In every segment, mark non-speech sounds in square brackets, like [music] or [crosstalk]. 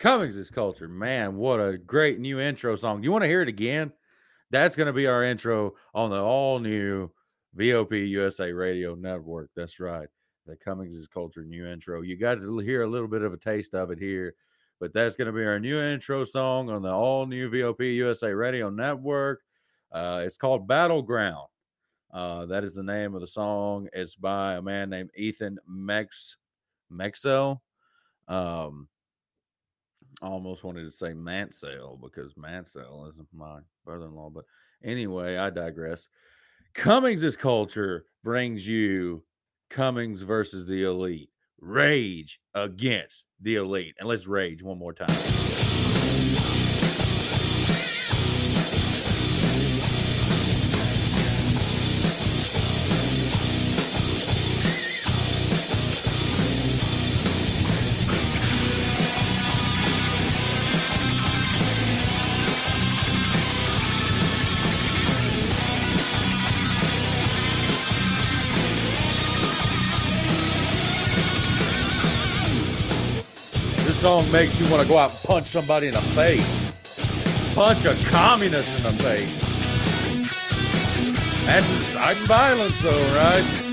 Cummings is culture. Man, what a great new intro song. You want to hear it again? That's going to be our intro on the all new VOP USA Radio Network. That's right. The Cummings is culture new intro. You got to hear a little bit of a taste of it here, but that's going to be our new intro song on the all new VOP USA Radio Network. Uh, it's called Battleground. Uh, that is the name of the song. It's by a man named Ethan Mex Mexel. Um, almost wanted to say Mansell because Mansell is my brother-in-law, but anyway, I digress. Cummings' culture brings you Cummings versus the elite, rage against the elite, and let's rage one more time. Song makes you want to go out and punch somebody in the face. Punch a communist in the face. That's inciting violence, though, right?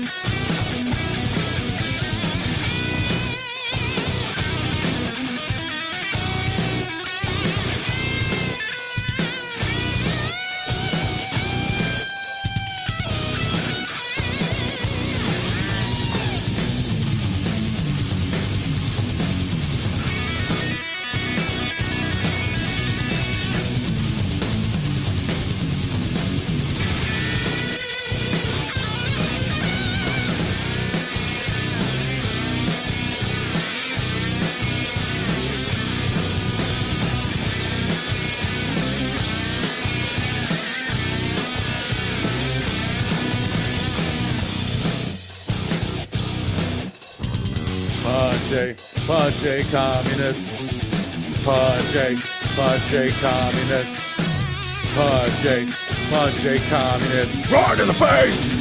Punch a communist. Punch a, communist. Punch a, communist. Right in the face!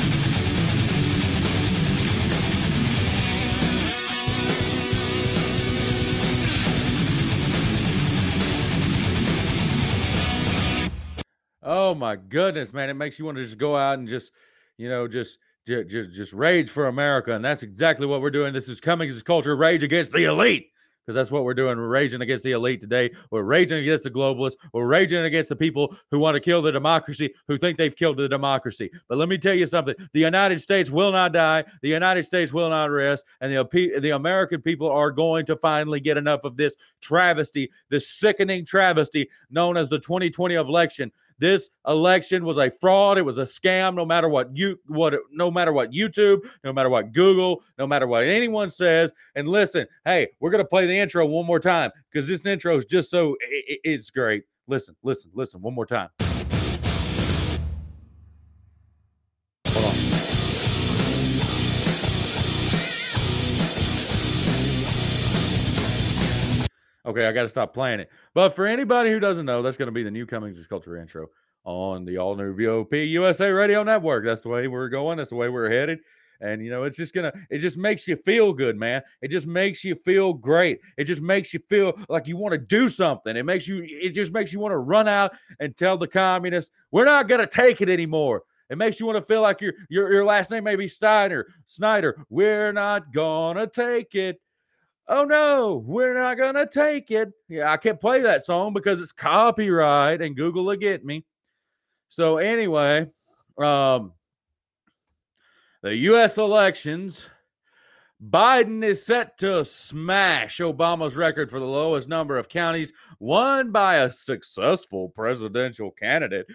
Oh my goodness, man! It makes you want to just go out and just, you know, just ju- just just rage for America, and that's exactly what we're doing. This is Cummings' culture rage against the elite because that's what we're doing. We're raging against the elite today. We're raging against the globalists. We're raging against the people who want to kill the democracy, who think they've killed the democracy. But let me tell you something the United States will not die, the United States will not rest, and the, the American people are going to finally get enough of this travesty, this sickening travesty known as the 2020 election. This election was a fraud. It was a scam. No matter what you what no matter what YouTube, no matter what Google, no matter what anyone says. And listen, hey, we're gonna play the intro one more time because this intro is just so it, it's great. Listen, listen, listen, one more time. Okay, I got to stop playing it. But for anybody who doesn't know, that's going to be the new Cummings Culture intro on the all new VOP USA Radio Network. That's the way we're going. That's the way we're headed. And you know, it's just gonna, it just makes you feel good, man. It just makes you feel great. It just makes you feel like you want to do something. It makes you, it just makes you want to run out and tell the communists, we're not gonna take it anymore. It makes you want to feel like your your your last name may be Steiner, Snider. We're not gonna take it oh no, we're not gonna take it. Yeah, I can't play that song because it's copyright and Google will get me. So anyway, um, the U.S. elections. Biden is set to smash Obama's record for the lowest number of counties won by a successful presidential candidate.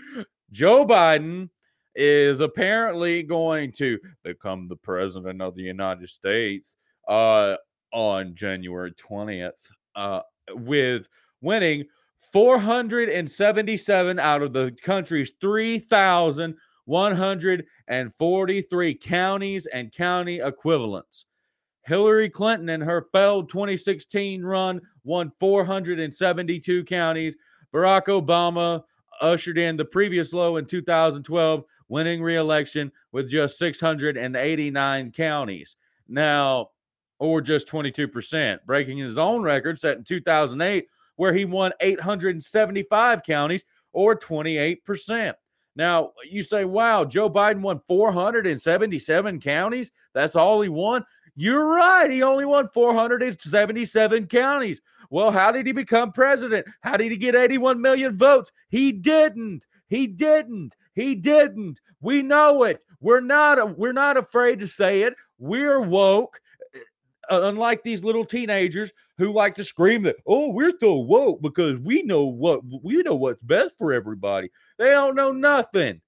Joe Biden is apparently going to become the president of the United States. Uh, on January 20th uh, with winning 477 out of the country's 3,143 counties and county equivalents. Hillary Clinton in her failed 2016 run won 472 counties. Barack Obama ushered in the previous low in 2012, winning re-election with just 689 counties. Now, or just 22%, breaking his own record set in 2008, where he won 875 counties or 28%. Now, you say, wow, Joe Biden won 477 counties. That's all he won. You're right. He only won 477 counties. Well, how did he become president? How did he get 81 million votes? He didn't. He didn't. He didn't. We know it. We're not we're not afraid to say it. We're woke unlike these little teenagers who like to scream that, oh, we're so woke because we know what we know what's best for everybody. They don't know nothing.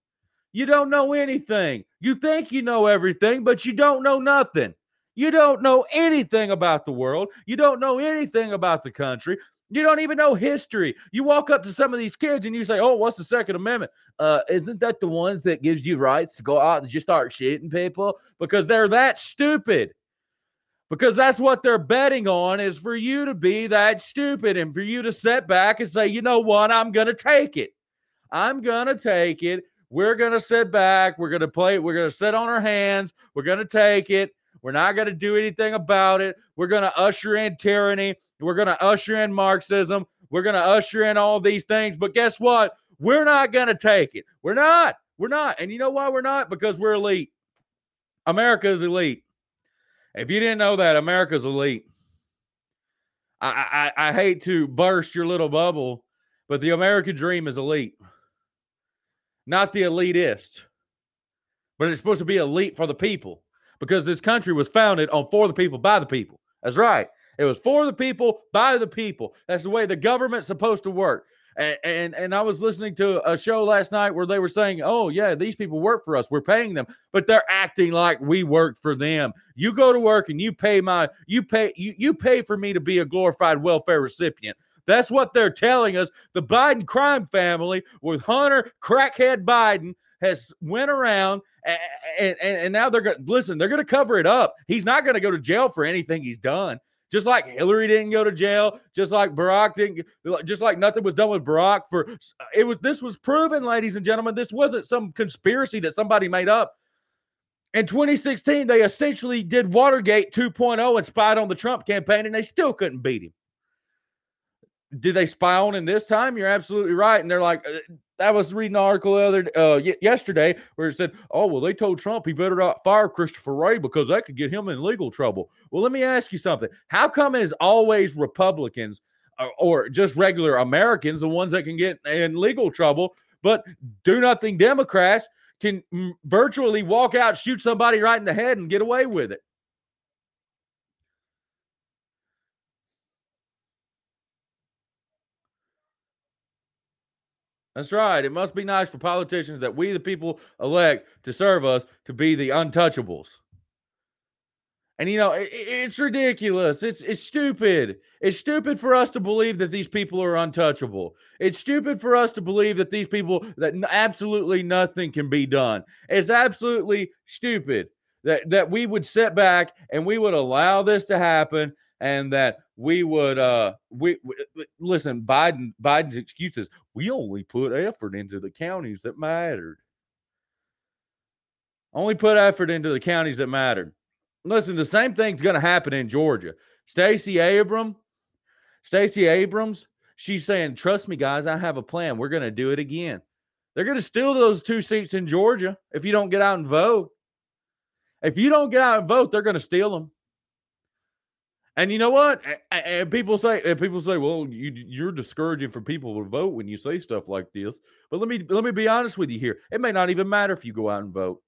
You don't know anything. You think you know everything, but you don't know nothing. You don't know anything about the world. You don't know anything about the country. You don't even know history. You walk up to some of these kids and you say, "Oh, what's the Second Amendment? Uh, isn't that the one that gives you rights to go out and just start shooting people?" Because they're that stupid because that's what they're betting on is for you to be that stupid and for you to sit back and say, you know what, I'm going to take it. I'm going to take it. We're going to sit back. We're going to play. We're going to sit on our hands. We're going to take it. We're not going to do anything about it. We're going to usher in tyranny. We're going to usher in Marxism. We're going to usher in all these things. But guess what? We're not going to take it. We're not. We're not. And you know why we're not? Because we're elite. America is elite. If you didn't know that, America's elite. I, I, I hate to burst your little bubble, but the American dream is elite, not the elitist. But it's supposed to be elite for the people because this country was founded on for the people, by the people. That's right. It was for the people, by the people. That's the way the government's supposed to work. And, and I was listening to a show last night where they were saying, "Oh yeah, these people work for us. We're paying them, but they're acting like we work for them. You go to work and you pay my you pay you you pay for me to be a glorified welfare recipient." That's what they're telling us. The Biden crime family with Hunter crackhead Biden has went around and, and, and now they're going to listen, they're going to cover it up. He's not going to go to jail for anything he's done. Just like Hillary didn't go to jail, just like Barack didn't, just like nothing was done with Barack for it was this was proven, ladies and gentlemen. This wasn't some conspiracy that somebody made up. In 2016, they essentially did Watergate 2.0 and spied on the Trump campaign, and they still couldn't beat him. Did they spy on him this time? You're absolutely right. And they're like, uh, I was reading an article the other uh, y- yesterday where it said, "Oh, well, they told Trump he better not fire Christopher Wray because that could get him in legal trouble." Well, let me ask you something: How come is always Republicans or, or just regular Americans the ones that can get in legal trouble, but do nothing Democrats can virtually walk out, shoot somebody right in the head, and get away with it? That's right. It must be nice for politicians that we, the people, elect to serve us to be the untouchables. And you know, it, it's ridiculous. It's it's stupid. It's stupid for us to believe that these people are untouchable. It's stupid for us to believe that these people that absolutely nothing can be done. It's absolutely stupid that that we would sit back and we would allow this to happen and that we would uh we, we, listen biden biden's excuses we only put effort into the counties that mattered. Only put effort into the counties that mattered. Listen the same thing's going to happen in georgia. Stacey abram stacey abrams she's saying trust me guys i have a plan. We're going to do it again. They're going to steal those two seats in georgia if you don't get out and vote. If you don't get out and vote they're going to steal them and you know what? And people say, and people say, well, you, you're discouraging for people to vote when you say stuff like this. But let me let me be honest with you here. It may not even matter if you go out and vote.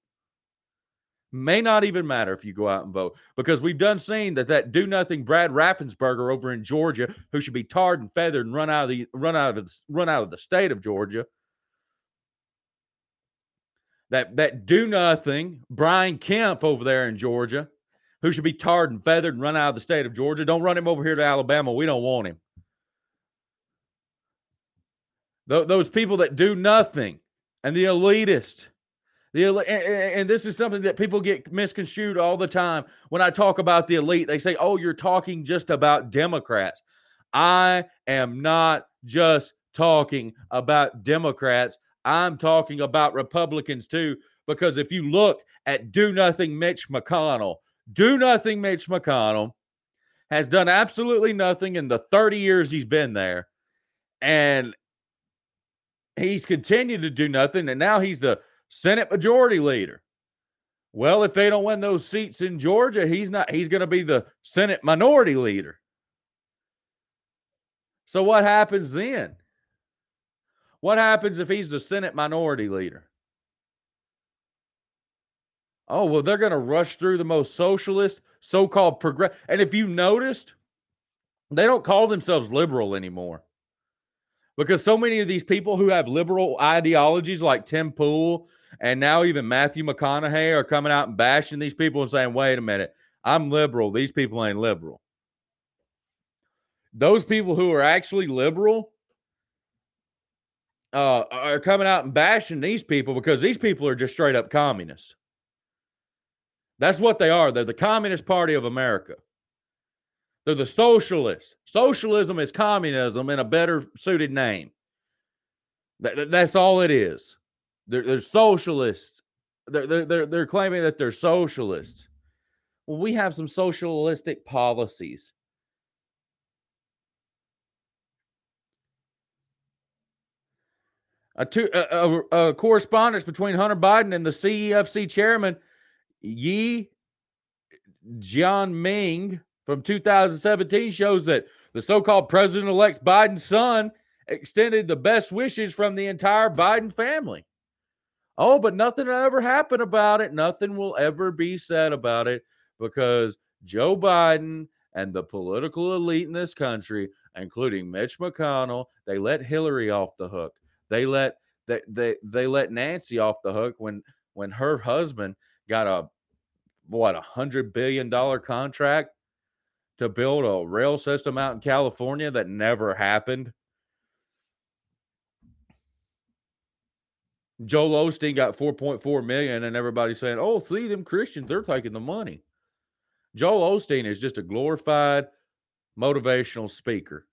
May not even matter if you go out and vote because we've done seen that that do nothing Brad Raffensperger over in Georgia, who should be tarred and feathered and run out of the run out of the, run out of the state of Georgia. That that do nothing Brian Kemp over there in Georgia who should be tarred and feathered and run out of the state of Georgia. Don't run him over here to Alabama. We don't want him. Th- those people that do nothing and the elitist. The and this is something that people get misconstrued all the time when I talk about the elite. They say, "Oh, you're talking just about Democrats." I am not just talking about Democrats. I'm talking about Republicans too. Because if you look at do nothing Mitch McConnell, do nothing Mitch McConnell has done absolutely nothing in the 30 years he's been there. And he's continued to do nothing. And now he's the Senate majority leader. Well, if they don't win those seats in Georgia, he's not, he's going to be the Senate minority leader. So what happens then? What happens if he's the Senate minority leader? Oh, well, they're going to rush through the most socialist, so called progress. And if you noticed, they don't call themselves liberal anymore because so many of these people who have liberal ideologies, like Tim Pool and now even Matthew McConaughey, are coming out and bashing these people and saying, wait a minute, I'm liberal. These people ain't liberal. Those people who are actually liberal uh, are coming out and bashing these people because these people are just straight up communist. That's what they are. They're the Communist Party of America. They're the socialists. Socialism is communism in a better suited name. that's all it is. They're, they're socialists. They're, they're, they're claiming that they're socialists. Well, we have some socialistic policies. A, two, a, a, a correspondence between Hunter Biden and the CEFC chairman Ye Jianming from 2017 shows that the so called President elect Biden's son extended the best wishes from the entire Biden family. Oh, but nothing ever happen about it. Nothing will ever be said about it because Joe Biden and the political elite in this country, including Mitch McConnell, they let Hillary off the hook. They let they they, they let Nancy off the hook when when her husband got a what a hundred billion dollar contract to build a rail system out in California that never happened. Joel Osteen got 4.4 million, and everybody's saying, Oh, see, them Christians, they're taking the money. Joel Osteen is just a glorified motivational speaker.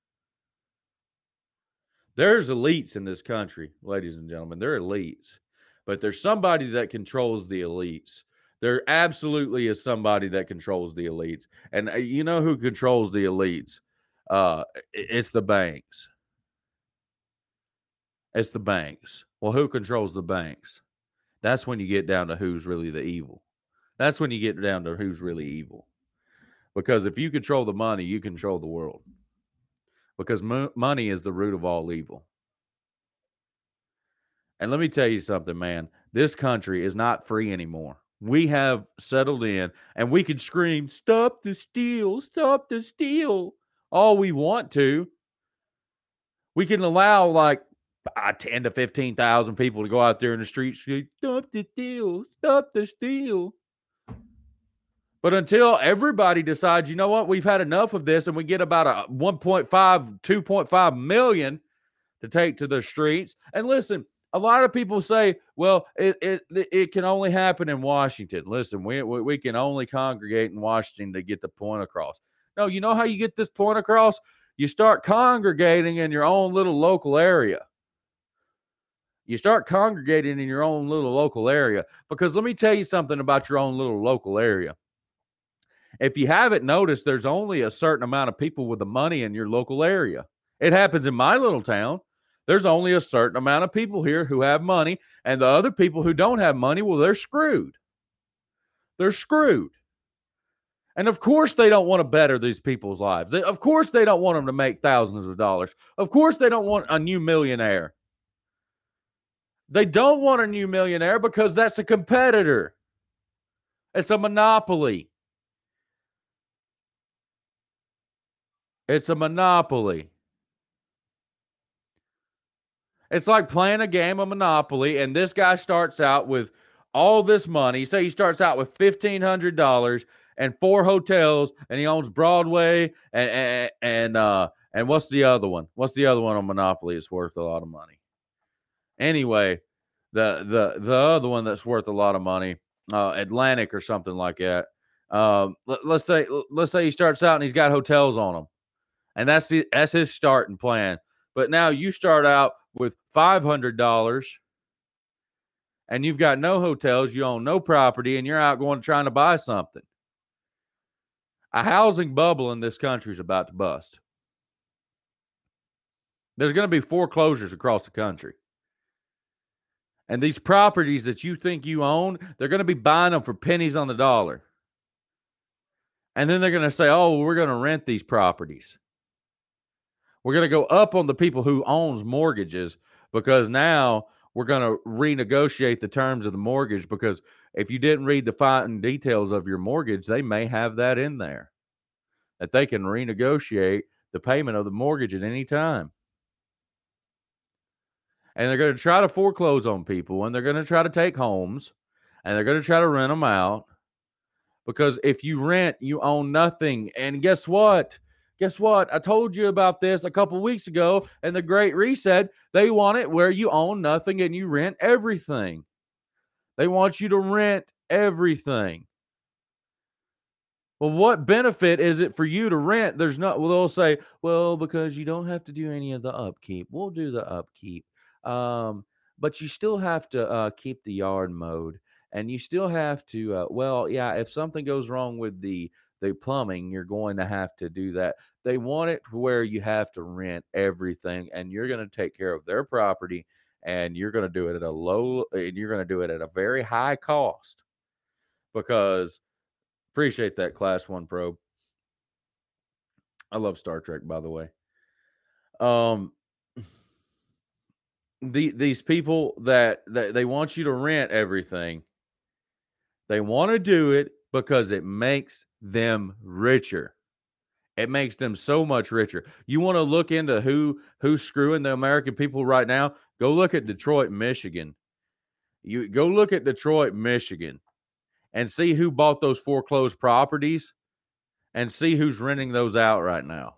There's elites in this country, ladies and gentlemen. They're elites, but there's somebody that controls the elites. There absolutely is somebody that controls the elites. And uh, you know who controls the elites? Uh, it's the banks. It's the banks. Well, who controls the banks? That's when you get down to who's really the evil. That's when you get down to who's really evil. Because if you control the money, you control the world. Because mo- money is the root of all evil. And let me tell you something, man. This country is not free anymore. We have settled in and we can scream, stop the steal, stop the steal, all we want to. We can allow like uh, 10 to 15,000 people to go out there in the streets, stop the steal, stop the steal. But until everybody decides, you know what, we've had enough of this, and we get about a 1.5, 2.5 million to take to the streets. And listen, a lot of people say, well, it it, it can only happen in Washington. Listen, we, we, we can only congregate in Washington to get the point across. No, you know how you get this point across? You start congregating in your own little local area you start congregating in your own little local area because let me tell you something about your own little local area if you haven't noticed, there's only a certain amount of people with the money in your local area. It happens in my little town. There's only a certain amount of people here who have money, and the other people who don't have money, well, they're screwed. They're screwed. And of course, they don't want to better these people's lives. They, of course, they don't want them to make thousands of dollars. Of course, they don't want a new millionaire. They don't want a new millionaire because that's a competitor, it's a monopoly. It's a monopoly. It's like playing a game of Monopoly, and this guy starts out with all this money. Say he starts out with fifteen hundred dollars and four hotels, and he owns Broadway and and and, uh, and what's the other one? What's the other one on Monopoly? It's worth a lot of money. Anyway, the the the other one that's worth a lot of money, uh, Atlantic or something like that. Um, let, let's say let's say he starts out and he's got hotels on him, and that's the, that's his starting plan. But now you start out with five hundred dollars, and you've got no hotels, you own no property, and you're out going trying to buy something. A housing bubble in this country is about to bust. There's going to be foreclosures across the country. And these properties that you think you own, they're going to be buying them for pennies on the dollar. And then they're going to say, oh, we're going to rent these properties. We're going to go up on the people who owns mortgages because now we're going to renegotiate the terms of the mortgage because if you didn't read the fine details of your mortgage, they may have that in there that they can renegotiate the payment of the mortgage at any time. And they're going to try to foreclose on people and they're going to try to take homes and they're going to try to rent them out because if you rent, you own nothing. And guess what? Guess what? I told you about this a couple weeks ago and the Great Reset. They want it where you own nothing and you rent everything. They want you to rent everything. Well, what benefit is it for you to rent? There's not, well, they'll say, well, because you don't have to do any of the upkeep. We'll do the upkeep. Um, but you still have to uh, keep the yard mowed and you still have to, uh, well, yeah, if something goes wrong with the the plumbing, you're going to have to do that. They want it where you have to rent everything and you're going to take care of their property and you're going to do it at a low and you're going to do it at a very high cost because appreciate that class 1 probe. I love Star Trek by the way. Um the these people that, that they want you to rent everything. They want to do it because it makes them richer. It makes them so much richer. You want to look into who who's screwing the American people right now? Go look at Detroit, Michigan. You go look at Detroit, Michigan and see who bought those foreclosed properties and see who's renting those out right now.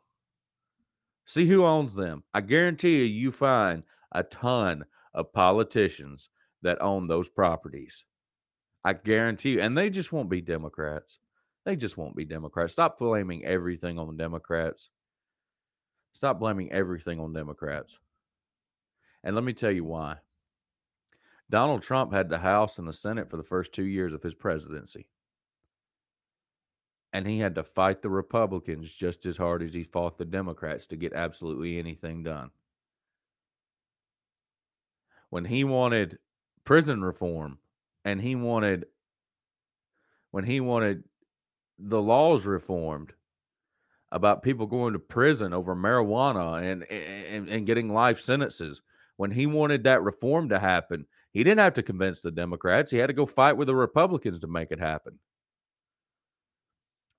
See who owns them. I guarantee you you find a ton of politicians that own those properties. I guarantee you. And they just won't be Democrats. They just won't be Democrats. Stop blaming everything on Democrats. Stop blaming everything on Democrats. And let me tell you why. Donald Trump had the House and the Senate for the first two years of his presidency. And he had to fight the Republicans just as hard as he fought the Democrats to get absolutely anything done. when he wanted prison reform and he wanted when he wanted the laws reformed about people going to prison over marijuana and, and and getting life sentences when he wanted that reform to happen he didn't have to convince the democrats he had to go fight with the republicans to make it happen.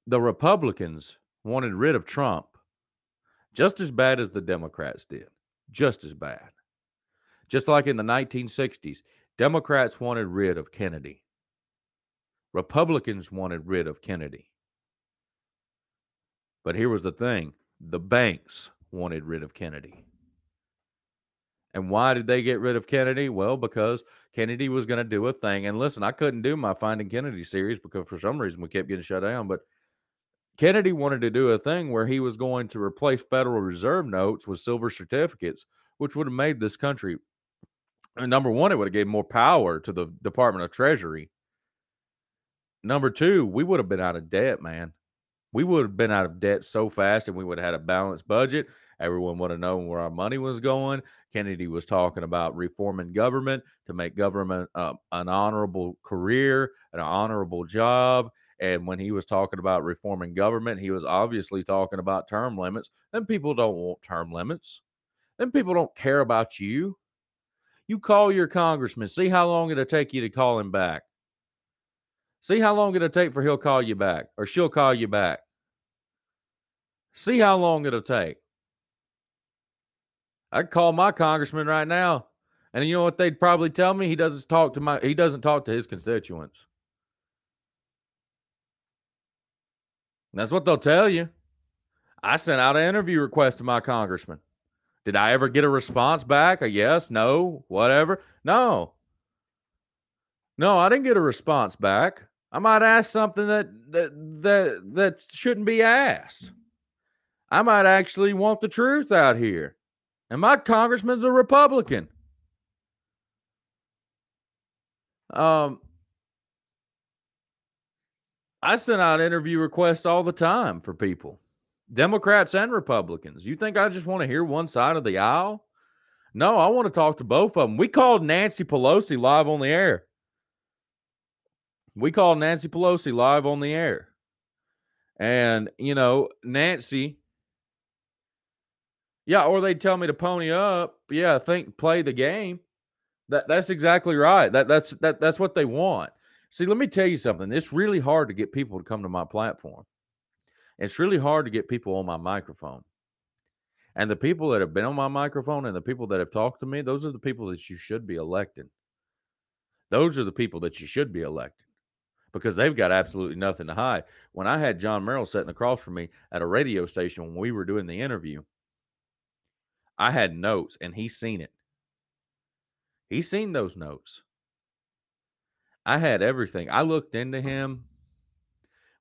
The republicans wanted rid of trump just as bad as the democrats did just as bad. Just like in the 1960s democrats wanted rid of kennedy republicans wanted rid of kennedy but here was the thing the banks wanted rid of Kennedy. And why did they get rid of Kennedy? Well, because Kennedy was going to do a thing. And listen, I couldn't do my Finding Kennedy series because for some reason we kept getting shut down. But Kennedy wanted to do a thing where he was going to replace Federal Reserve notes with silver certificates, which would have made this country number one, it would have gave more power to the Department of Treasury. Number two, we would have been out of debt, man we would have been out of debt so fast and we would have had a balanced budget. Everyone would have known where our money was going. Kennedy was talking about reforming government to make government uh, an honorable career, an honorable job. And when he was talking about reforming government, he was obviously talking about term limits. Then people don't want term limits. Then people don't care about you. You call your congressman, see how long it'll take you to call him back. See how long it'll take for he'll call you back or she'll call you back. See how long it'll take. I'd call my congressman right now. And you know what they'd probably tell me? He doesn't talk to my he doesn't talk to his constituents. And that's what they'll tell you. I sent out an interview request to my congressman. Did I ever get a response back? A yes, no, whatever? No. No, I didn't get a response back. I might ask something that that that that shouldn't be asked. I might actually want the truth out here. And my congressman's a Republican. Um, I send out interview requests all the time for people, Democrats and Republicans. You think I just want to hear one side of the aisle? No, I want to talk to both of them. We called Nancy Pelosi live on the air. We called Nancy Pelosi live on the air. And, you know, Nancy yeah, or they'd tell me to pony up. Yeah, think play the game. That that's exactly right. That that's that that's what they want. See, let me tell you something. It's really hard to get people to come to my platform. It's really hard to get people on my microphone. And the people that have been on my microphone and the people that have talked to me, those are the people that you should be electing. Those are the people that you should be electing because they've got absolutely nothing to hide. When I had John Merrill sitting across from me at a radio station when we were doing the interview, I had notes and he's seen it. He's seen those notes. I had everything. I looked into him.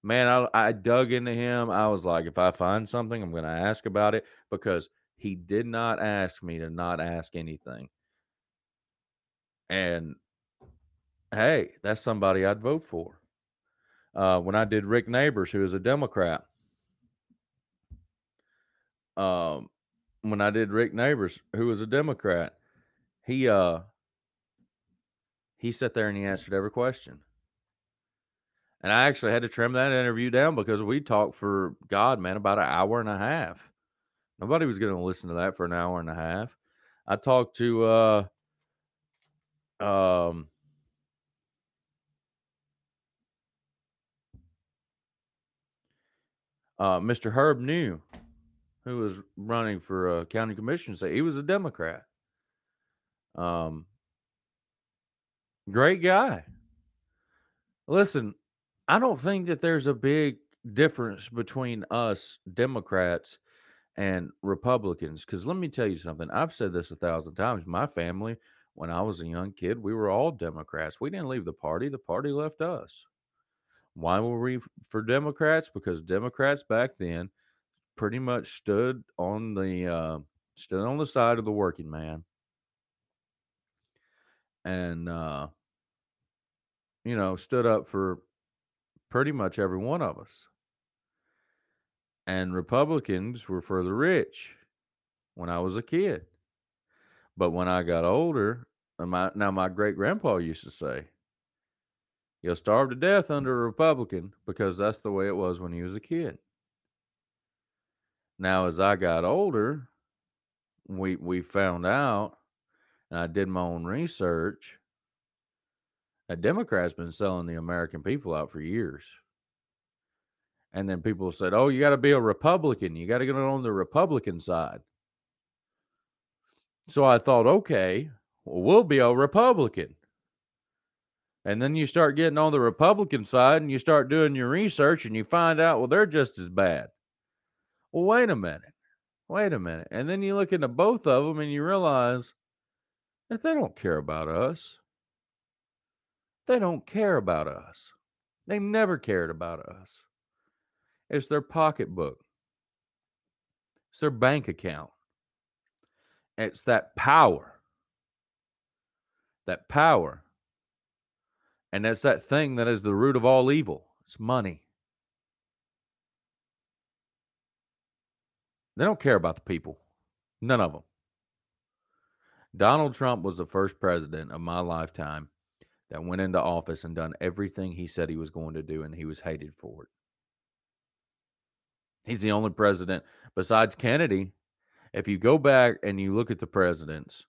Man, I, I dug into him. I was like, if I find something, I'm going to ask about it because he did not ask me to not ask anything. And hey, that's somebody I'd vote for. Uh, when I did Rick Neighbors, who is a Democrat, um, when I did Rick Neighbors, who was a Democrat, he uh he sat there and he answered every question. And I actually had to trim that interview down because we talked for God, man, about an hour and a half. Nobody was going to listen to that for an hour and a half. I talked to uh um uh Mr. Herb New who was running for a county commission say he was a Democrat. Um, great guy. Listen, I don't think that there's a big difference between us Democrats and Republicans. Because let me tell you something. I've said this a thousand times. My family, when I was a young kid, we were all Democrats. We didn't leave the party, the party left us. Why were we for Democrats? Because Democrats back then pretty much stood on the uh, stood on the side of the working man, and uh, you know stood up for pretty much every one of us. And Republicans were for the rich when I was a kid. But when I got older uh, my now my great grandpa used to say, You'll starve to death under a Republican because that's the way it was when he was a kid. Now, as I got older, we we found out, and I did my own research. A Democrat's been selling the American people out for years. And then people said, "Oh, you got to be a Republican. You got to get on the Republican side." So I thought, okay, well, we'll be a Republican. And then you start getting on the Republican side and you start doing your research and you find out, well, they're just as bad. Well, wait a minute. Wait a minute. And then you look into both of them and you realize that they don't care about us. They don't care about us. They never cared about us. It's their pocketbook, it's their bank account. It's that power. That power. And that's that thing that is the root of all evil. It's money. They don't care about the people. None of them. Donald Trump was the first president of my lifetime that went into office and done everything he said he was going to do, and he was hated for it. He's the only president besides Kennedy. If you go back and you look at the presidents,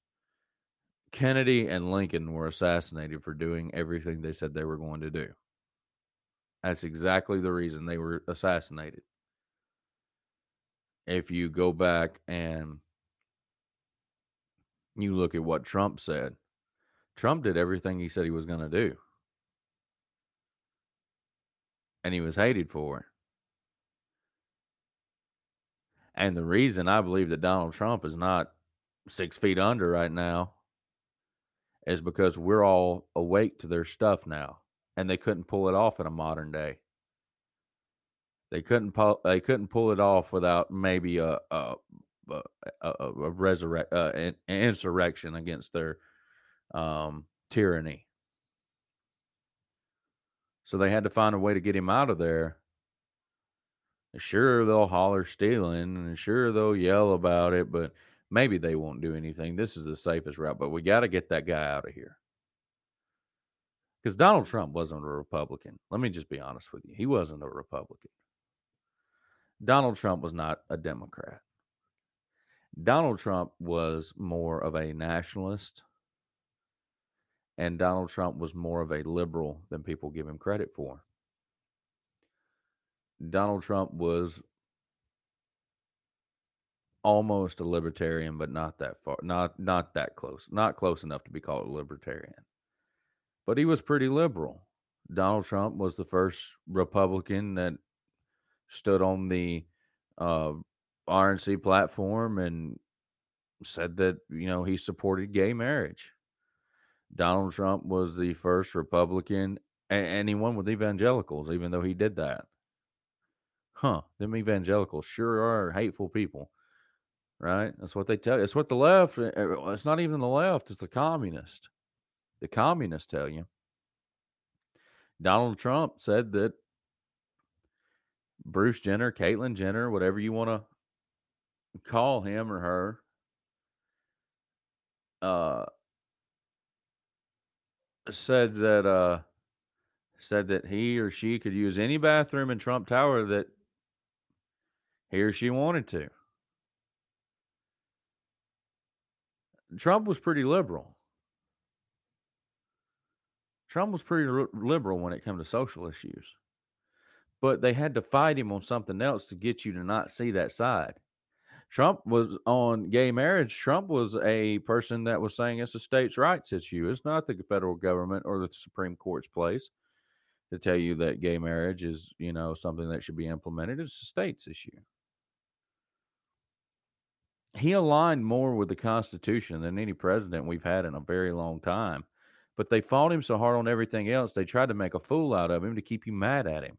Kennedy and Lincoln were assassinated for doing everything they said they were going to do. That's exactly the reason they were assassinated. If you go back and you look at what Trump said, Trump did everything he said he was going to do. And he was hated for it. And the reason I believe that Donald Trump is not six feet under right now is because we're all awake to their stuff now. And they couldn't pull it off in a modern day. They couldn't pull. They couldn't pull it off without maybe a a a, a, a uh, an insurrection against their um, tyranny. So they had to find a way to get him out of there. Sure, they'll holler stealing, and sure they'll yell about it, but maybe they won't do anything. This is the safest route, but we got to get that guy out of here. Because Donald Trump wasn't a Republican. Let me just be honest with you. He wasn't a Republican. Donald Trump was not a Democrat. Donald Trump was more of a nationalist, and Donald Trump was more of a liberal than people give him credit for. Donald Trump was almost a libertarian, but not that far, not not that close, not close enough to be called a libertarian. But he was pretty liberal. Donald Trump was the first Republican that stood on the uh, RNC platform and said that you know he supported gay marriage. Donald Trump was the first Republican, and, and he won with evangelicals, even though he did that. Huh? Them evangelicals sure are hateful people, right? That's what they tell you. It's what the left. Eh, eh, it's not even the left. It's the communist. The communists tell you. Donald Trump said that Bruce Jenner, Caitlyn Jenner, whatever you want to call him or her, uh, said that uh, said that he or she could use any bathroom in Trump Tower that he or she wanted to. Trump was pretty liberal. Trump was pretty liberal when it came to social issues but they had to fight him on something else to get you to not see that side. Trump was on gay marriage. Trump was a person that was saying it's a states' rights issue. It's not the federal government or the Supreme Court's place to tell you that gay marriage is, you know, something that should be implemented. It's a states' issue. He aligned more with the Constitution than any president we've had in a very long time. But they fought him so hard on everything else, they tried to make a fool out of him to keep you mad at him.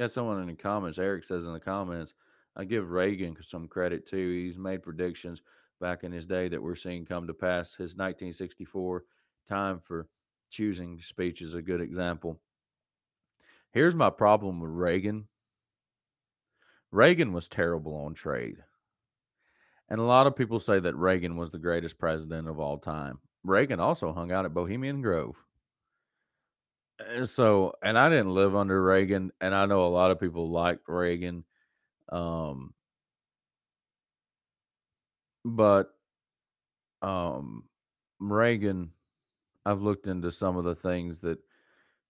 Got someone in the comments. Eric says in the comments, I give Reagan some credit too. He's made predictions back in his day that we're seeing come to pass. His 1964 time for choosing speech is a good example. Here's my problem with Reagan Reagan was terrible on trade. And a lot of people say that Reagan was the greatest president of all time. Reagan also hung out at Bohemian Grove. And so, and I didn't live under Reagan, and I know a lot of people liked Reagan. Um, but um, Reagan, I've looked into some of the things that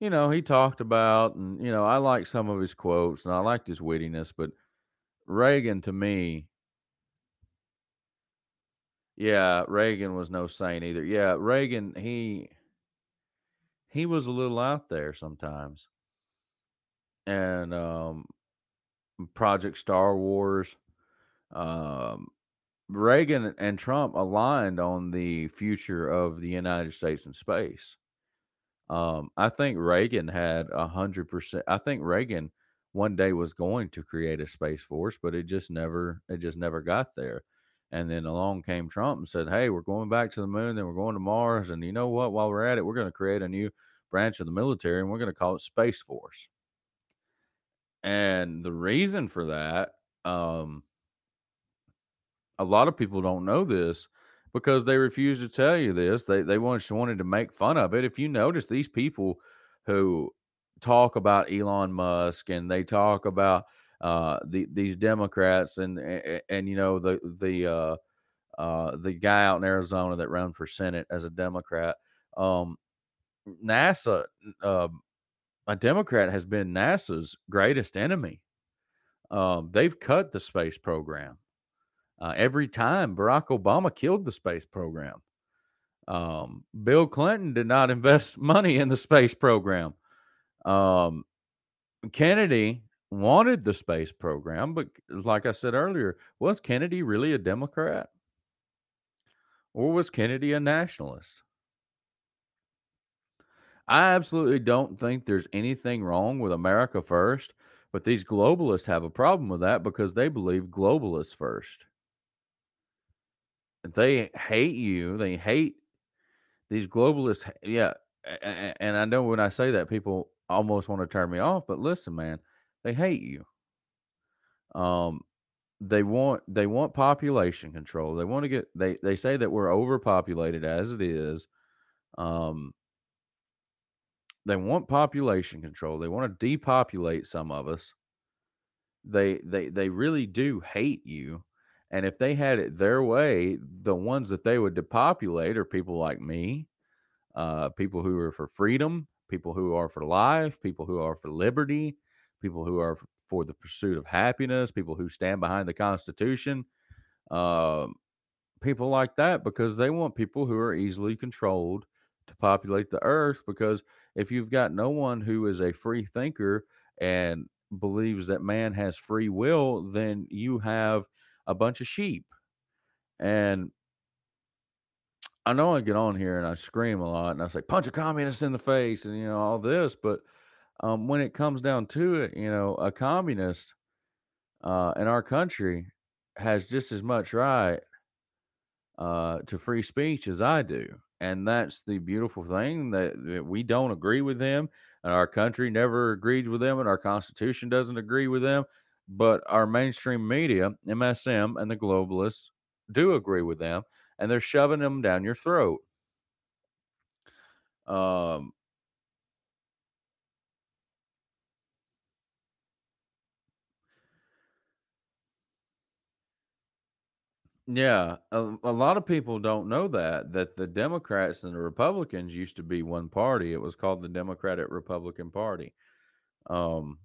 you know he talked about, and you know I like some of his quotes, and I liked his wittiness. But Reagan, to me, yeah, Reagan was no saint either. Yeah, Reagan, he he was a little out there sometimes, and um, Project Star Wars. Um, Reagan and Trump aligned on the future of the United States in space. Um, I think Reagan had a hundred percent. I think Reagan one day was going to create a space force, but it just never, it just never got there. And then along came Trump and said, "Hey, we're going back to the moon, then we're going to Mars, and you know what? While we're at it, we're going to create a new branch of the military, and we're going to call it Space Force." And the reason for that, um, a lot of people don't know this because they refuse to tell you this. They they wanted wanted to make fun of it. If you notice, these people who talk about Elon Musk and they talk about uh, the, these Democrats and, and, and you know the the uh, uh, the guy out in Arizona that ran for Senate as a Democrat. Um, NASA, uh, a Democrat has been NASA's greatest enemy. Um, they've cut the space program. Uh, every time Barack Obama killed the space program. Um, Bill Clinton did not [laughs] invest money in the space program. Um, Kennedy wanted the space program, but like I said earlier, was Kennedy really a Democrat? Or was Kennedy a nationalist? I absolutely don't think there's anything wrong with America first, but these globalists have a problem with that because they believe globalists first. They hate you. They hate these globalists. Yeah. And I know when I say that, people almost want to turn me off, but listen, man, they hate you. Um, they want they want population control. They want to get they they say that we're overpopulated as it is. Um, they want population control. They want to depopulate some of us. They they they really do hate you. And if they had it their way, the ones that they would depopulate are people like me, uh, people who are for freedom, people who are for life, people who are for liberty, people who are for the pursuit of happiness, people who stand behind the Constitution, uh, people like that, because they want people who are easily controlled to populate the earth. Because if you've got no one who is a free thinker and believes that man has free will, then you have a bunch of sheep. And I know I get on here and I scream a lot and I say punch a communist in the face and you know all this, but um, when it comes down to it, you know, a communist uh, in our country has just as much right uh, to free speech as I do, and that's the beautiful thing that, that we don't agree with them, and our country never agreed with them, and our constitution doesn't agree with them, but our mainstream media, MSM, and the globalists do agree with them, and they're shoving them down your throat. Um, yeah, a, a lot of people don't know that that the Democrats and the Republicans used to be one party. It was called the Democratic Republican Party. Um,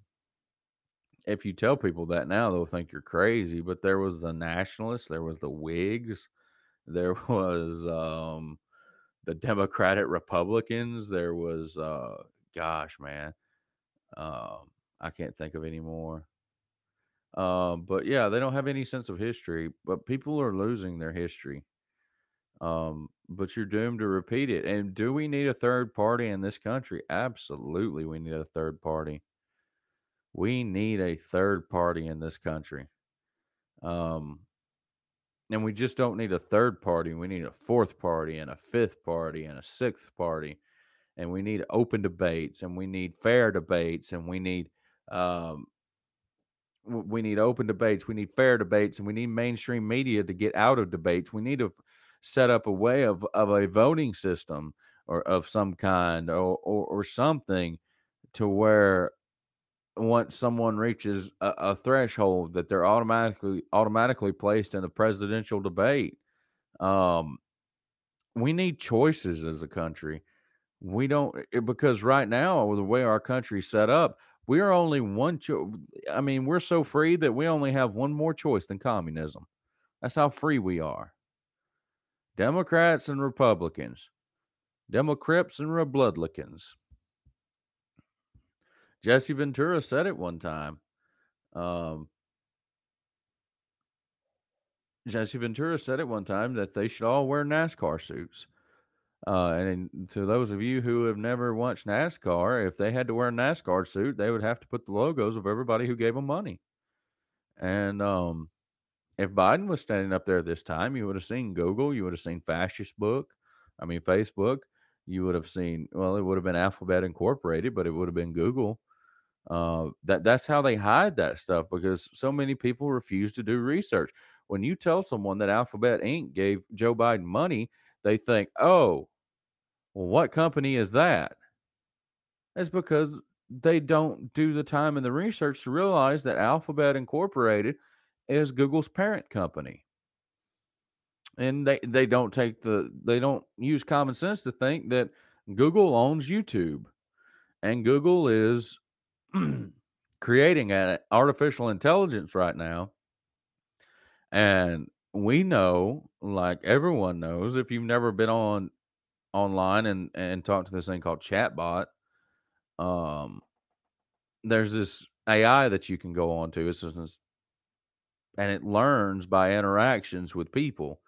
if you tell people that now, they'll think you're crazy. But there was the Nationalists, there was the Whigs, there [laughs] was um, the Democratic Republicans, there was uh, gosh, man, um, I can't think of any more. Um, but yeah, they don't have any sense of history. But people are losing their history. Um, but you're doomed to repeat it. And do we need a third party in this country? Absolutely, we need a third party. We need a third party in this country. Um, and we just don't need a third party. We need a fourth party and a fifth party and a sixth party. And we need open debates and we need fair debates and we need um, we need open debates, we need fair debates, and we need mainstream media to get out of debates. We need to set up a way of of a voting system or of some kind or or, or something to where once someone reaches a, a threshold that they're automatically automatically placed in a presidential debate. Um, we need choices as a country. We don't eh, because right now the way our country's set up, we are only one. Cho- I mean, we're so free that we only have one more choice than communism. That's how free we are. Democrats and Republicans, Democrats and Republicans. Jesse Ventura said it one time. Um, Jesse Ventura said it one time that they should all wear NASCAR suits. Uh, and to those of you who have never watched NASCAR, if they had to wear a NASCAR suit, they would have to put the logos of everybody who gave them money. And um, if Biden was standing up there this time, you would have seen Google, you would have seen Fascist Book, I mean Facebook, you would have seen well, it would have been Alphabet Incorporated, but it would have been Google. Uh, that that's how they hide that stuff because so many people refuse to do research. When you tell someone that Alphabet Inc. gave Joe Biden money, they think, "Oh, well, what company is that?" It's because they don't do the time and the research to realize that Alphabet Incorporated is Google's parent company. And they, they don't take the they don't use common sense to think that Google owns YouTube. And Google is [clears throat] creating an artificial intelligence right now. And we know, like everyone knows, if you've never been on online and and talked to this thing called chatbot, um, there's this AI that you can go on to. It's just and it learns by interactions with people.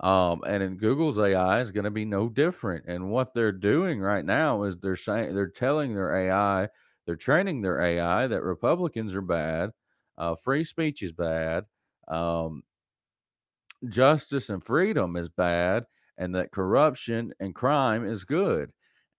Um, and in Google's AI is going to be no different. And what they're doing right now is they're saying they're telling their AI, they're training their AI that Republicans are bad, uh, free speech is bad, um, justice and freedom is bad, and that corruption and crime is good.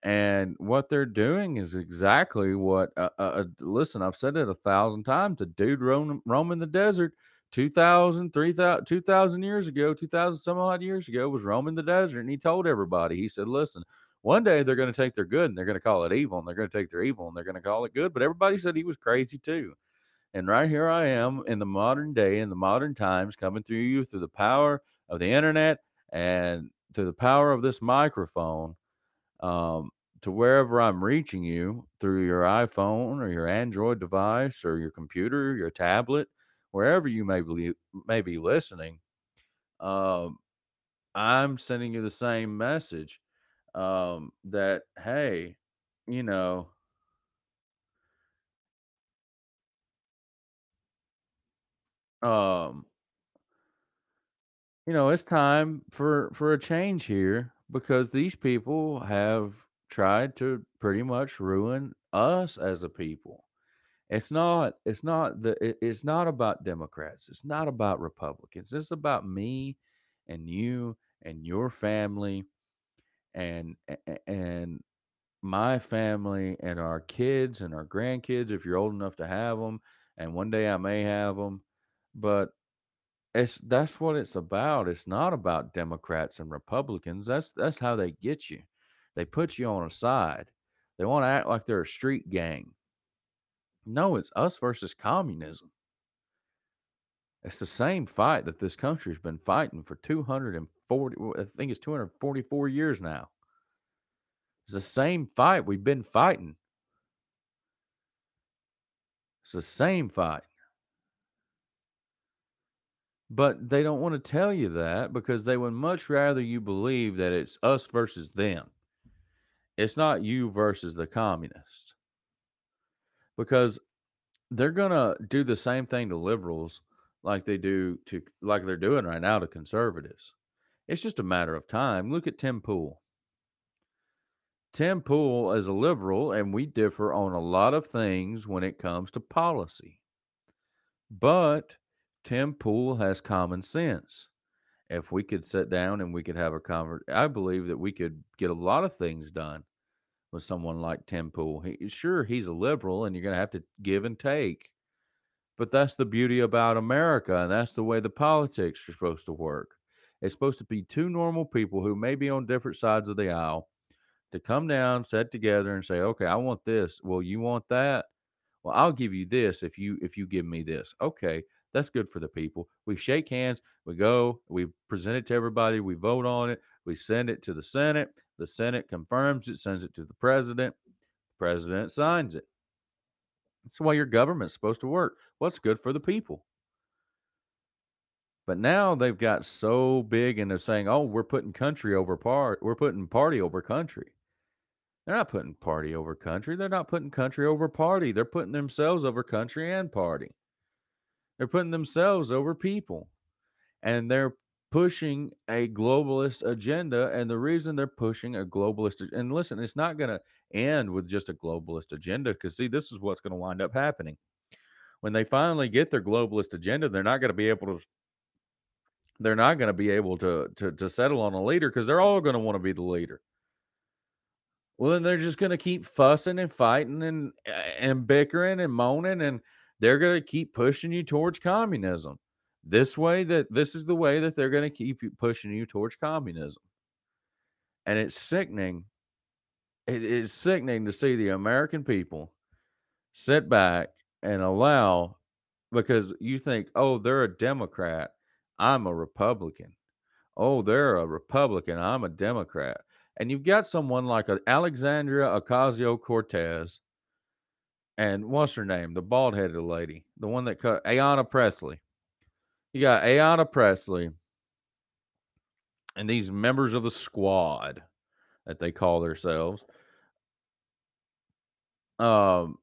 And what they're doing is exactly what. Uh, uh, uh listen, I've said it a thousand times. The dude roam, roaming the desert 2000, 3000, 2000 years ago, 2000 some odd years ago, was roaming the desert. And he told everybody, he said, listen, one day they're going to take their good and they're going to call it evil, and they're going to take their evil and they're going to call it good. But everybody said he was crazy too. And right here I am in the modern day, in the modern times, coming through you through the power of the internet and through the power of this microphone um, to wherever I'm reaching you through your iPhone or your Android device or your computer, your tablet wherever you may be may be listening, um, I'm sending you the same message um, that hey, you know, um, you know, it's time for for a change here because these people have tried to pretty much ruin us as a people. It's not it's not the it, it's not about Democrats. It's not about Republicans. It's about me and you and your family and and my family and our kids and our grandkids if you're old enough to have them and one day I may have them but it's that's what it's about it's not about democrats and republicans that's that's how they get you they put you on a side they want to act like they're a street gang no, it's us versus communism. It's the same fight that this country's been fighting for 240, I think it's 244 years now. It's the same fight we've been fighting. It's the same fight. But they don't want to tell you that because they would much rather you believe that it's us versus them. It's not you versus the communists because they're gonna do the same thing to liberals like they do to like they're doing right now to conservatives. It's just a matter of time. Look at Tim Pool. Tim Pool is a liberal, and we differ on a lot of things when it comes to policy. But Tim Pool has common sense. If we could sit down and we could have a conversation, I believe that we could get a lot of things done with someone like Tim Pool. He, sure, he's a liberal, and you're going to have to give and take. But that's the beauty about America, and that's the way the politics are supposed to work. It's supposed to be two normal people who may be on different sides of the aisle to come down, sit together, and say, "Okay, I want this. Well, you want that. Well, I'll give you this if you if you give me this. Okay, that's good for the people. We shake hands, we go, we present it to everybody, we vote on it, we send it to the Senate. The Senate confirms it, sends it to the president. The president signs it. That's way your government's supposed to work. What's good for the people? But now they've got so big and they're saying, "Oh, we're putting country over part. We're putting party over country." They're not putting party over country. They're not putting country over party. They're putting themselves over country and party. They're putting themselves over people. And they're pushing a globalist agenda. And the reason they're pushing a globalist and listen, it's not going to end with just a globalist agenda because see, this is what's going to wind up happening. When they finally get their globalist agenda, they're not going to be able to they're not going to be able to, to to settle on a leader because they're all going to want to be the leader. Well, then they're just going to keep fussing and fighting and eh, and bickering and moaning, and they're going to keep pushing you towards communism. This way, that this is the way that they're going to keep pushing you towards communism, and it's sickening. It is sickening to see the American people sit back and allow because you think, oh, they're a Democrat, I'm a Republican. Oh, they're a Republican, I'm a Democrat and you've got someone like Alexandria Ocasio Cortez, and what's her name? The bald headed lady, the one that cut Ayanna Pressley. You got Ayanna Pressley and these members of the squad that they call themselves. Um,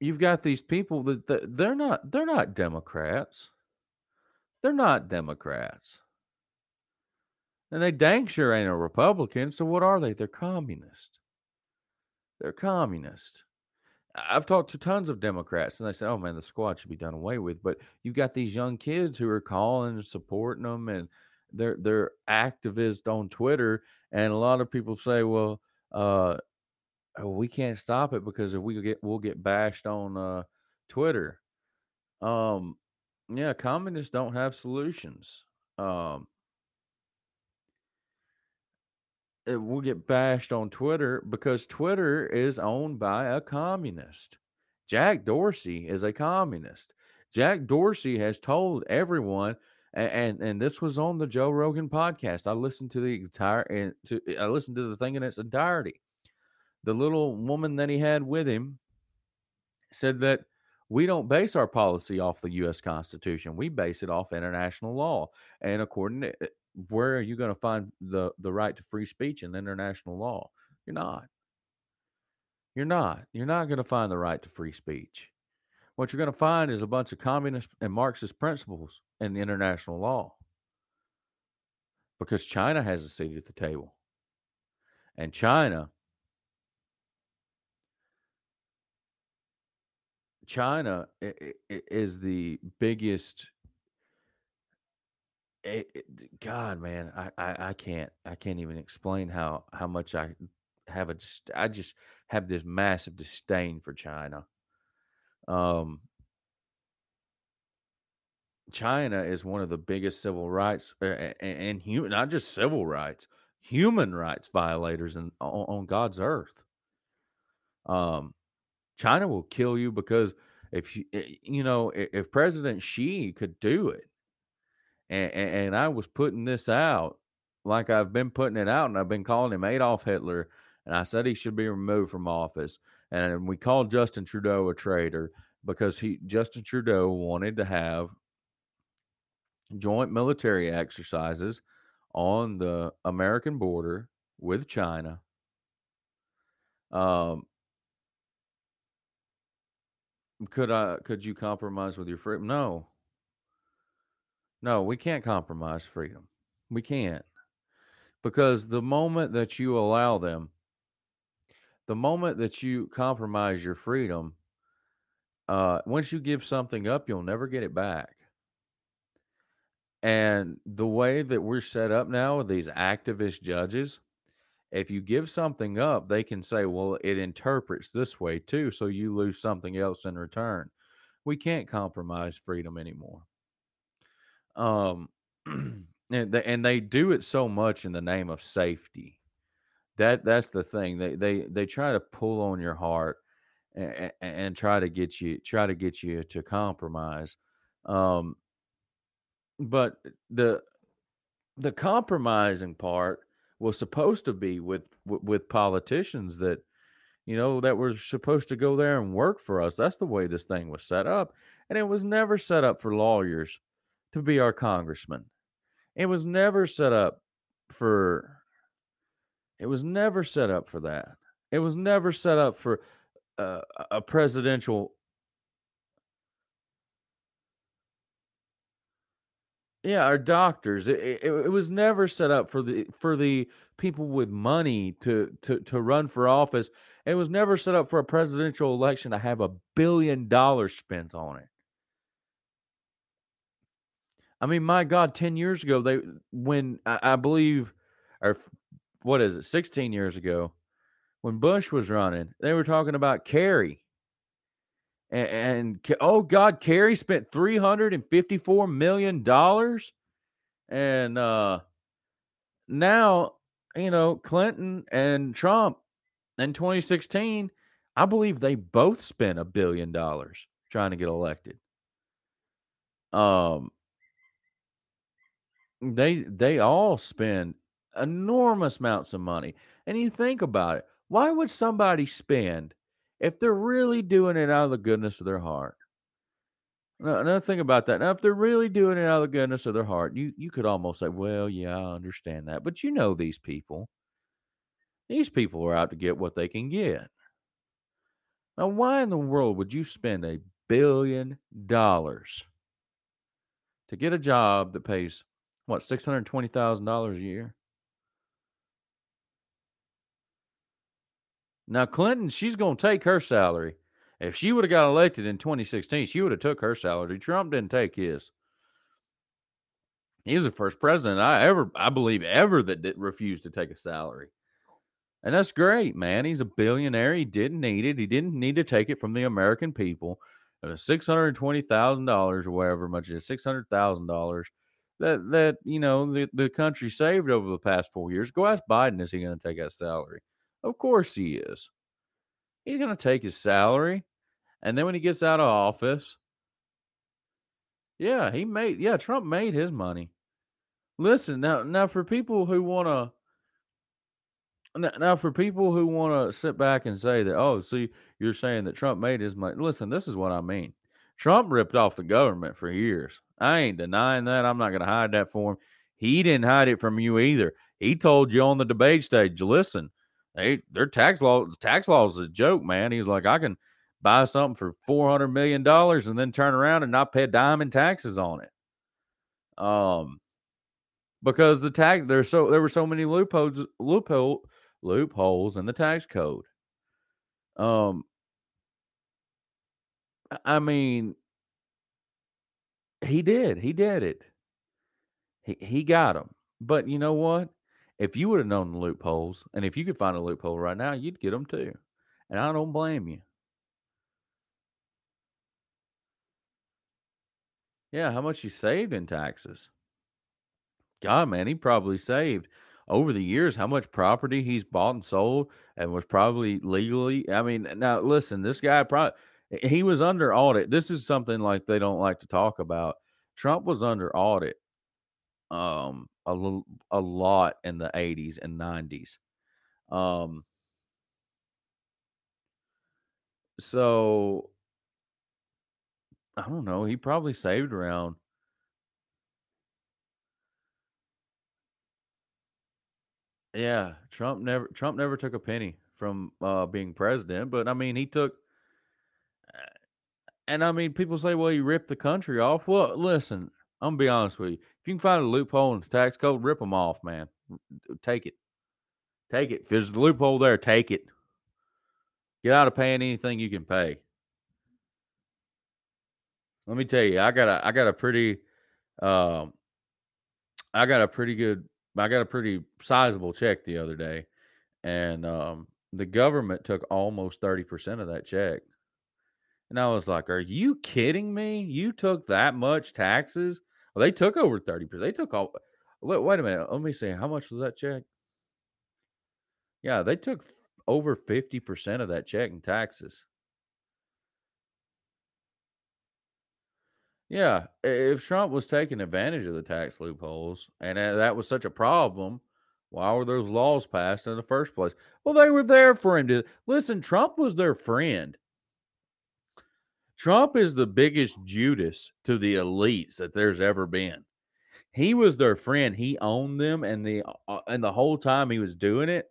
you've got these people that, that they're not they're not Democrats. They're not Democrats. And they dang sure ain't a Republican. So what are they? They're communist. They're communist. I've talked to tons of Democrats and they say, oh man, the squad should be done away with. But you've got these young kids who are calling and supporting them and they're they're activists on Twitter. And a lot of people say, well, uh, oh, we can't stop it because if we get we'll get bashed on uh, Twitter. Um, yeah, communists don't have solutions. Um, Uh, it will get bashed on Twitter because Twitter is owned by a communist. Jack Dorsey is a communist. Jack Dorsey has told everyone, and, and, and this was on the Joe Rogan podcast. I listened to the entire and to I listened to the thing in its entirety. The little woman that he had with him said that we don't base our policy off the U.S. Constitution. We base it off international law. And according to where are you going to find the the right to free speech in international law? You're not. You're not. You're not going to find the right to free speech. What you're going to find is a bunch of communist and Marxist principles in international law. Because China has a seat at the table. And China China is the biggest it, it, God, man, I, I, I can't, I can't even explain how how much I have a, I just have this massive disdain for China. Um, China is one of the biggest civil rights and, and human, not just civil rights, human rights violators in, on, on God's earth. Um, China will kill you because if you, eh, you know, if President Xi could do it, and, and, I was putting this out like I've been putting it out, and I've been calling him Adolf Hitler, and I said he should be removed from office. And we called Justin Trudeau a traitor because he Justin Trudeau wanted to have joint military exercises on the American border with China. Um, could I? Could you compromise with your freedom? No, no, we can't compromise freedom. We can't. Because the moment that you allow them, the moment that you compromise your freedom, uh, once you give something up, you'll never get it back. And the way that we're set up now with these activist judges, if you give something up, they can say, well, it interprets this way too. So you lose something else in return. we can't compromise freedom anymore. Um, [clears throat] and they, and they do it so much in the name of safety. That that's the thing. They they they try to pull on your heart and, and try to get you try to get you to compromise. Um, but the the compromising part was supposed to be with with politicians that you know that were supposed to go there and work for us. That's the way this thing was set up, and it was never set up for lawyers to be our congressman. It was never set up for. It was never set up for that. It was never set up for uh, a presidential Yeah, our doctors. It, it, it was never set up for the for the people with money to to to run for office. It was never set up for a presidential election to have a billion dollars spent on it. I mean, my God, ten years ago, they when I, I believe, or what is it, sixteen years ago, when Bush was running, they were talking about Kerry and, and oh God, Kerry spent three hundred and fifty-four million dollars, and uh, now you know Clinton and Trump in 2016. I believe they both spent a billion dollars trying to get elected. Um, they they all spend enormous amounts of money, and you think about it. Why would somebody spend if they're really doing it out of the goodness of their heart. Another thing about that. Now, if they're really doing it out of the goodness of their heart, you you could almost say, "Well, yeah, I understand that," but you know these people. These people are out to get what they can get. Now, why in the world would you spend a billion dollars to get a job that pays what six hundred twenty thousand dollars a year? Now Clinton, she's going to take her salary. If she would have got elected in 2016, she would have took her salary. Trump didn't take his. He's the first president I ever, I believe, ever that refused to take a salary. And that's great, man. He's a billionaire. He didn't need it. He didn't need to take it from the American people. Six hundred twenty thousand dollars, or whatever much it is, six hundred thousand dollars that that you know the, the country saved over the past four years. Go ask Biden, is he going to take that salary? Of course he is. He's going to take his salary. And then when he gets out of office, yeah, he made, yeah, Trump made his money. Listen, now, now for people who want to, now, for people who want to sit back and say that, oh, see, you're saying that Trump made his money. Listen, this is what I mean. Trump ripped off the government for years. I ain't denying that. I'm not going to hide that for him. He didn't hide it from you either. He told you on the debate stage, listen, they their tax law tax law is a joke, man. He's like, I can buy something for four hundred million dollars and then turn around and not pay a dime in taxes on it. Um, because the tax there's so there were so many loopholes loophole loopholes in the tax code. Um, I mean, he did, he did it. He he got them, but you know what? If you would have known the loopholes, and if you could find a loophole right now, you'd get them too. And I don't blame you. Yeah, how much he saved in taxes? God, man, he probably saved over the years how much property he's bought and sold and was probably legally. I mean, now listen, this guy probably he was under audit. This is something like they don't like to talk about. Trump was under audit um a a lot in the 80s and 90s. Um so I don't know, he probably saved around Yeah, Trump never Trump never took a penny from uh being president, but I mean, he took and I mean, people say, well, you ripped the country off. Well, listen, I'm gonna be honest with you. If you can find a loophole in the tax code, rip them off, man. Take it. Take it. If there's a loophole there, take it. Get out of paying anything you can pay. Let me tell you, I got a I got a pretty um I got a pretty good I got a pretty sizable check the other day. And um the government took almost 30% of that check. And I was like, "Are you kidding me? You took that much taxes?" Well, they took over 30%. They took all wait, wait a minute. Let me see. How much was that check? Yeah, they took over 50% of that check in taxes. Yeah, if Trump was taking advantage of the tax loopholes and uh, that was such a problem, why were those laws passed in the first place? Well, they were there for him to listen. Trump was their friend. Trump is the biggest Judas to the elites that there's ever been. He was their friend. He owned them, and the uh, and the whole time he was doing it,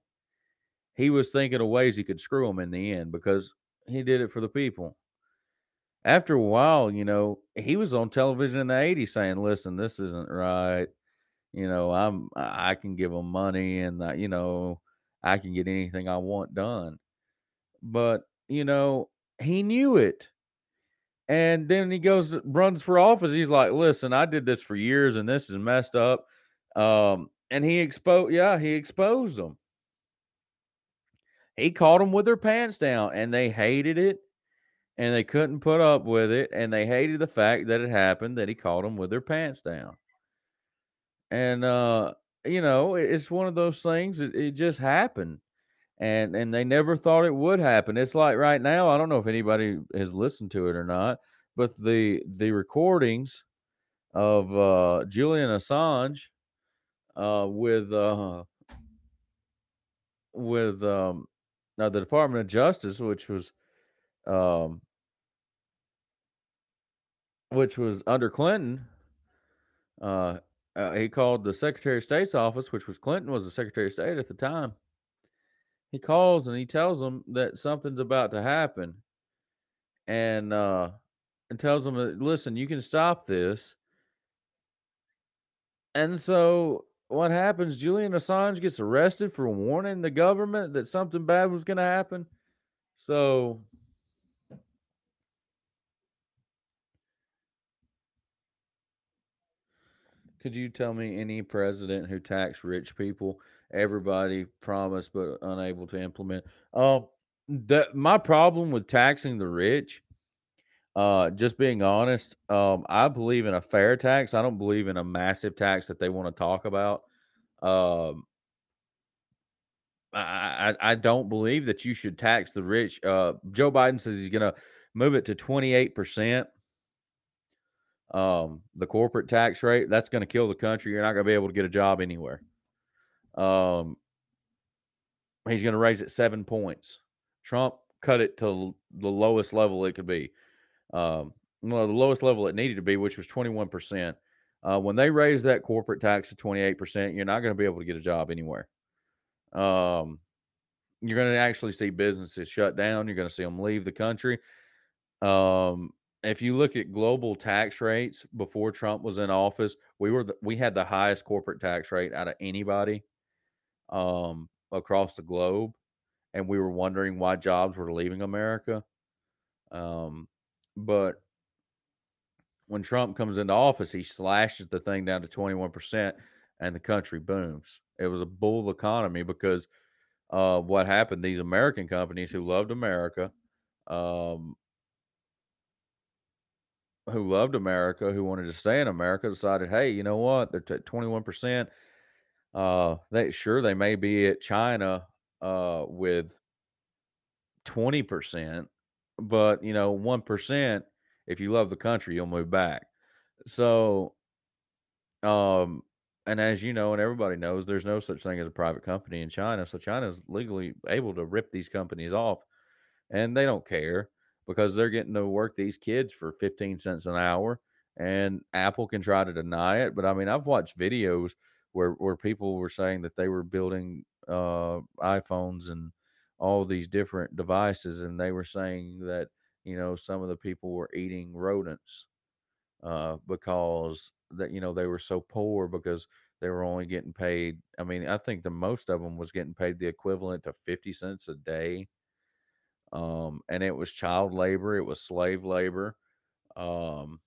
he was thinking of ways he could screw them in the end because he did it for the people. After a while, you know, he was on television in the '80s saying, "Listen, this isn't right. You know, I'm I can give them money, and uh, you know, I can get anything I want done." But you know, he knew it. And then he goes runs for office. He's like, "Listen, I did this for years, and this is messed up." Um, and he exposed, yeah, he exposed them. He caught them with their pants down, and they hated it, and they couldn't put up with it, and they hated the fact that it happened that he caught them with their pants down. And uh, you know, it's one of those things. It, it just happened, and and they never thought it would happen. It's like right now. I don't know if anybody has listened to it or not, but the the recordings of uh, Julian Assange uh, with uh, with um, uh, the Department of Justice, which was um, which was under Clinton. Uh, uh, he called the Secretary of State's office, which was Clinton was the Secretary of State at the time. He calls and he tells them that something's about to happen, and uh, and tells them listen, you can stop this. And so what happens? Julian Assange gets arrested for warning the government that something bad was going to happen. So could you tell me any president who taxed rich people? Everybody promised but unable to implement. Um, that my problem with taxing the rich, uh, just being honest, um, I believe in a fair tax. I don't believe in a massive tax that they want to talk about. Um, I, I I don't believe that you should tax the rich. Uh, Joe Biden says he's going to move it to twenty eight percent. Um, the corporate tax rate that's going to kill the country. You're not going to be able to get a job anywhere. Um, he's going to raise it seven points. Trump cut it to the lowest level it could be. Um, well, the lowest level it needed to be, which was twenty one percent. Uh, when they raise that corporate tax to twenty eight percent, you're not going to be able to get a job anywhere. Um, you're going to actually see businesses shut down. You're going to see them leave the country. Um, if you look at global tax rates before Trump was in office, we were the, we had the highest corporate tax rate out of anybody um, across the globe, and we were wondering why jobs were leaving America. Um, but when Trump comes into office, he slashes the thing down to 21%, and the country booms. It was a bull economy because uh, what happened? These American companies who loved America, um, who loved America, who wanted to stay in America, decided, hey, you know what? They're at 21%. Uh, they sure they may be at China uh, with 20%, but you know, 1%, if you love the country, you'll move back. So, um, and as you know, and everybody knows, there's no such thing as a private company in China. So China's legally able to rip these companies off and they don't care because they're getting to work these kids for 15 cents an hour and Apple can try to deny it. But I mean, I've watched videos where, where people were saying that they were building uh, iPhones and all these different devices, and they were saying that, you know, some of the people were eating rodents uh, because that you know they were so poor because they were only getting paid. I mean, I think the most of them was getting paid the equivalent to fifty cents a day, um, and it was child labor, it was slave labor. Um,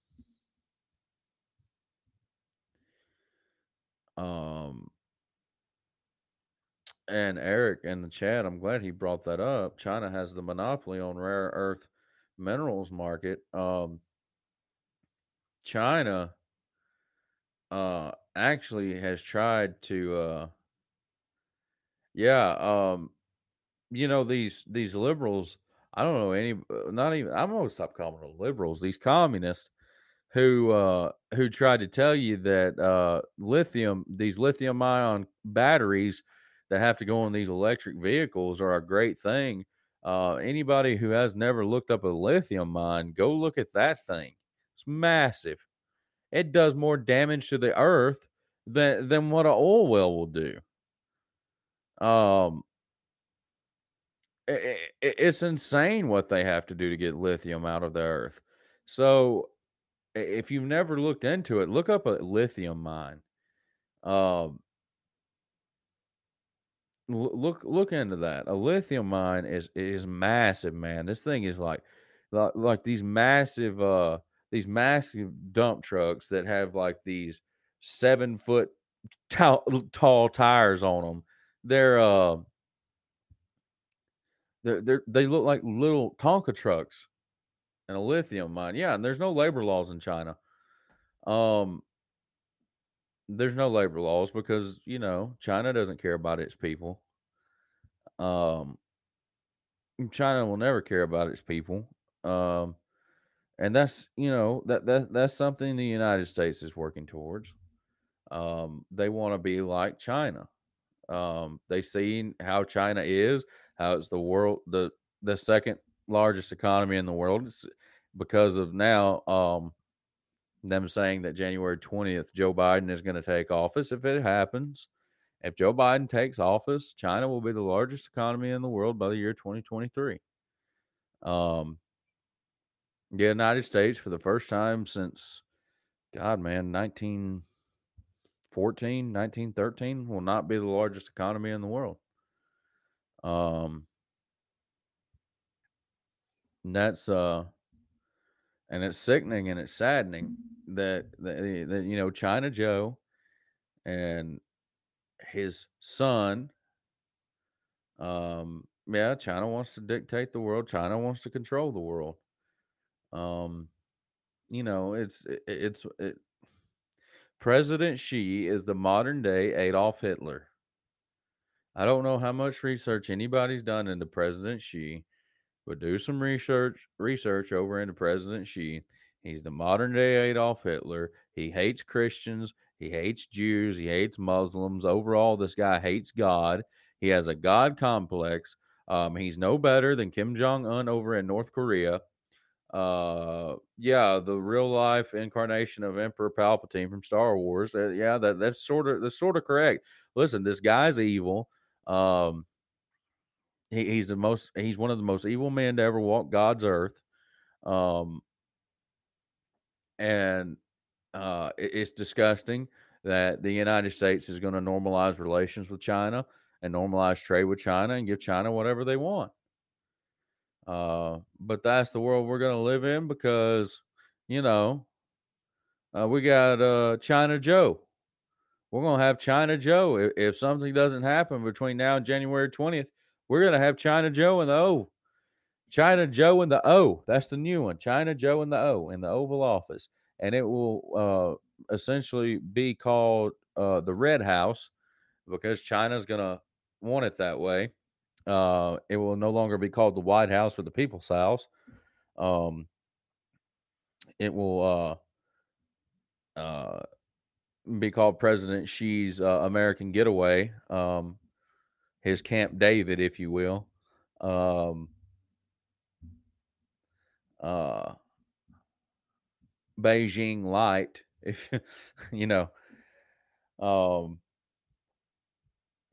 um, and Eric in the chat, I'm glad he brought that up. China has the monopoly on rare earth minerals market. Um, China uh actually has tried to uh yeah um you know these these liberals i don't know any uh, not even i'm gonna stop calling them liberals these communists who uh who tried to tell you that uh lithium these lithium ion batteries that have to go on these electric vehicles are a great thing. Uh anybody who has never looked up a lithium mine go look at that thing. It's massive. It does more damage to the earth than than what an oil well will do. Um i- i- i- it's insane what they have to do to get lithium out of the earth so if you've never looked into it, look up a lithium mine. Um, look look into that. A lithium mine is is massive, man. This thing is like like, like these massive uh these massive dump trucks that have like these seven foot tall, tall tires on them. They're uh they're, they're they look like little Tonka trucks in a lithium mine. Yeah, and there's no labor laws in China. Um, There's no labor laws because, you know, China doesn't care about its people. Um, China will never care about its people. Um, and that's, you know, that, that that's something the United States is working towards. Um, they want to be like China. Um, they've seen how China is, how it's the world, the the second largest economy in the world. It's because of now um, them saying that January 20th, Joe Biden is going to take office. If it happens, if Joe Biden takes office, China will be the largest economy in the world by the year 2023. Um, the United States, for the first time since, God, man, 1914, 1913, will not be the largest economy in the world. Um, and that's, uh, and it's sickening and it's saddening that, that, that you know, China Joe and his son um yeah china wants to dictate the world china wants to control the world. Um you know it's it, it's it, president xi is the modern day adolf hitler i don't know how much research anybody's done into president xi but do some research research over into president xi. He's the modern day adolf hitler. He hates christians. He hates jews. He hates muslims. Overall this guy hates god. He has a god complex. Um, he's no better than kim jong-un over in north korea. Uh yeah the real life incarnation of emperor palpatine from star wars. Uh, yeah that that's sort of that's sort of correct. Listen this guy's evil um he, he's the most he's one of the most evil men to ever walk god's earth um and uh it- it's disgusting that the united states is going to normalize relations with china and normalize trade with china and give china whatever they want. Uh but that's the world we're going to live in because you know uh, we got uh china joe we're going to have china joe. If, if something doesn't happen between now and january 20th we're going to have china joe in the o. China joe in the o. That's the new one china joe in the o in the oval office. And it will uh essentially be called uh the red house because china's going to want it that way. Uh it will no longer be called the white house or the people's house. Um it will uh uh be called President Xi's uh, American Getaway, um, his Camp David, if you will. Um, uh, Beijing Light, [laughs] if you know, um,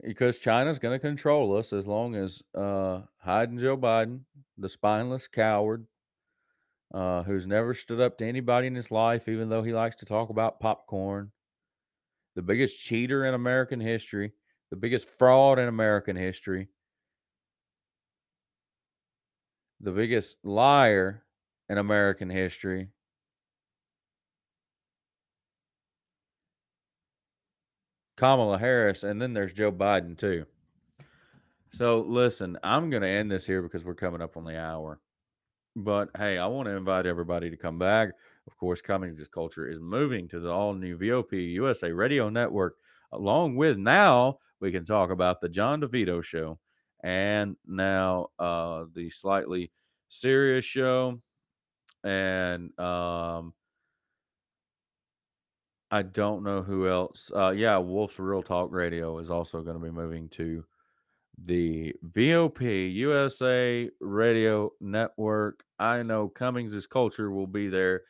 because China's going to control us as long as uh, hiding Joe Biden, the spineless coward, uh, who's never stood up to anybody in his life, even though he likes to talk about popcorn, the biggest cheater in American history, the biggest fraud in American history, the biggest liar in American history. Kamala Harris, and then there's Joe Biden too. So listen, I'm going to end this here because we're coming up on the hour. But hey, I want to invite everybody to come back. Of course, Cummings Culture is moving to the all new VOP USA Radio Network. Along with now, we can talk about the John DeVito show and now uh, the slightly serious show. And um, I don't know who else. Uh, yeah, Wolf's Real Talk Radio is also going to be moving to the VOP USA Radio Network. I know Cummings Culture will be there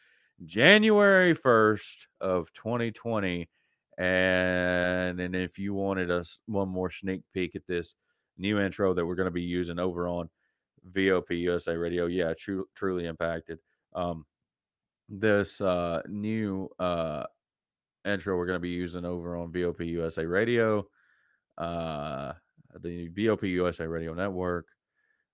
January 1st of 2020. And and if you wanted us one more sneak peek at this new intro that we're going to be using over on VOP USA Radio, yeah, true, truly impacted. Um, this uh, new uh, intro we're going to be using over on VOP USA Radio. Uh, the VOP USA Radio Network.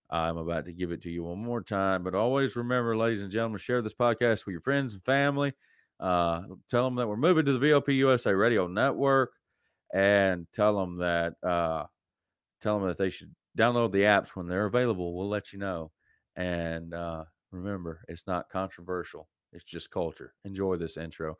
I'm about to give it to you one more time, but always remember, ladies and gentlemen, share this podcast with your friends and family. Uh, tell them that we're moving to the VOP USA Radio Network, and tell them that uh, tell them that they should download the apps when they're available. We'll let you know. And uh, remember, it's not controversial; it's just culture. Enjoy this intro.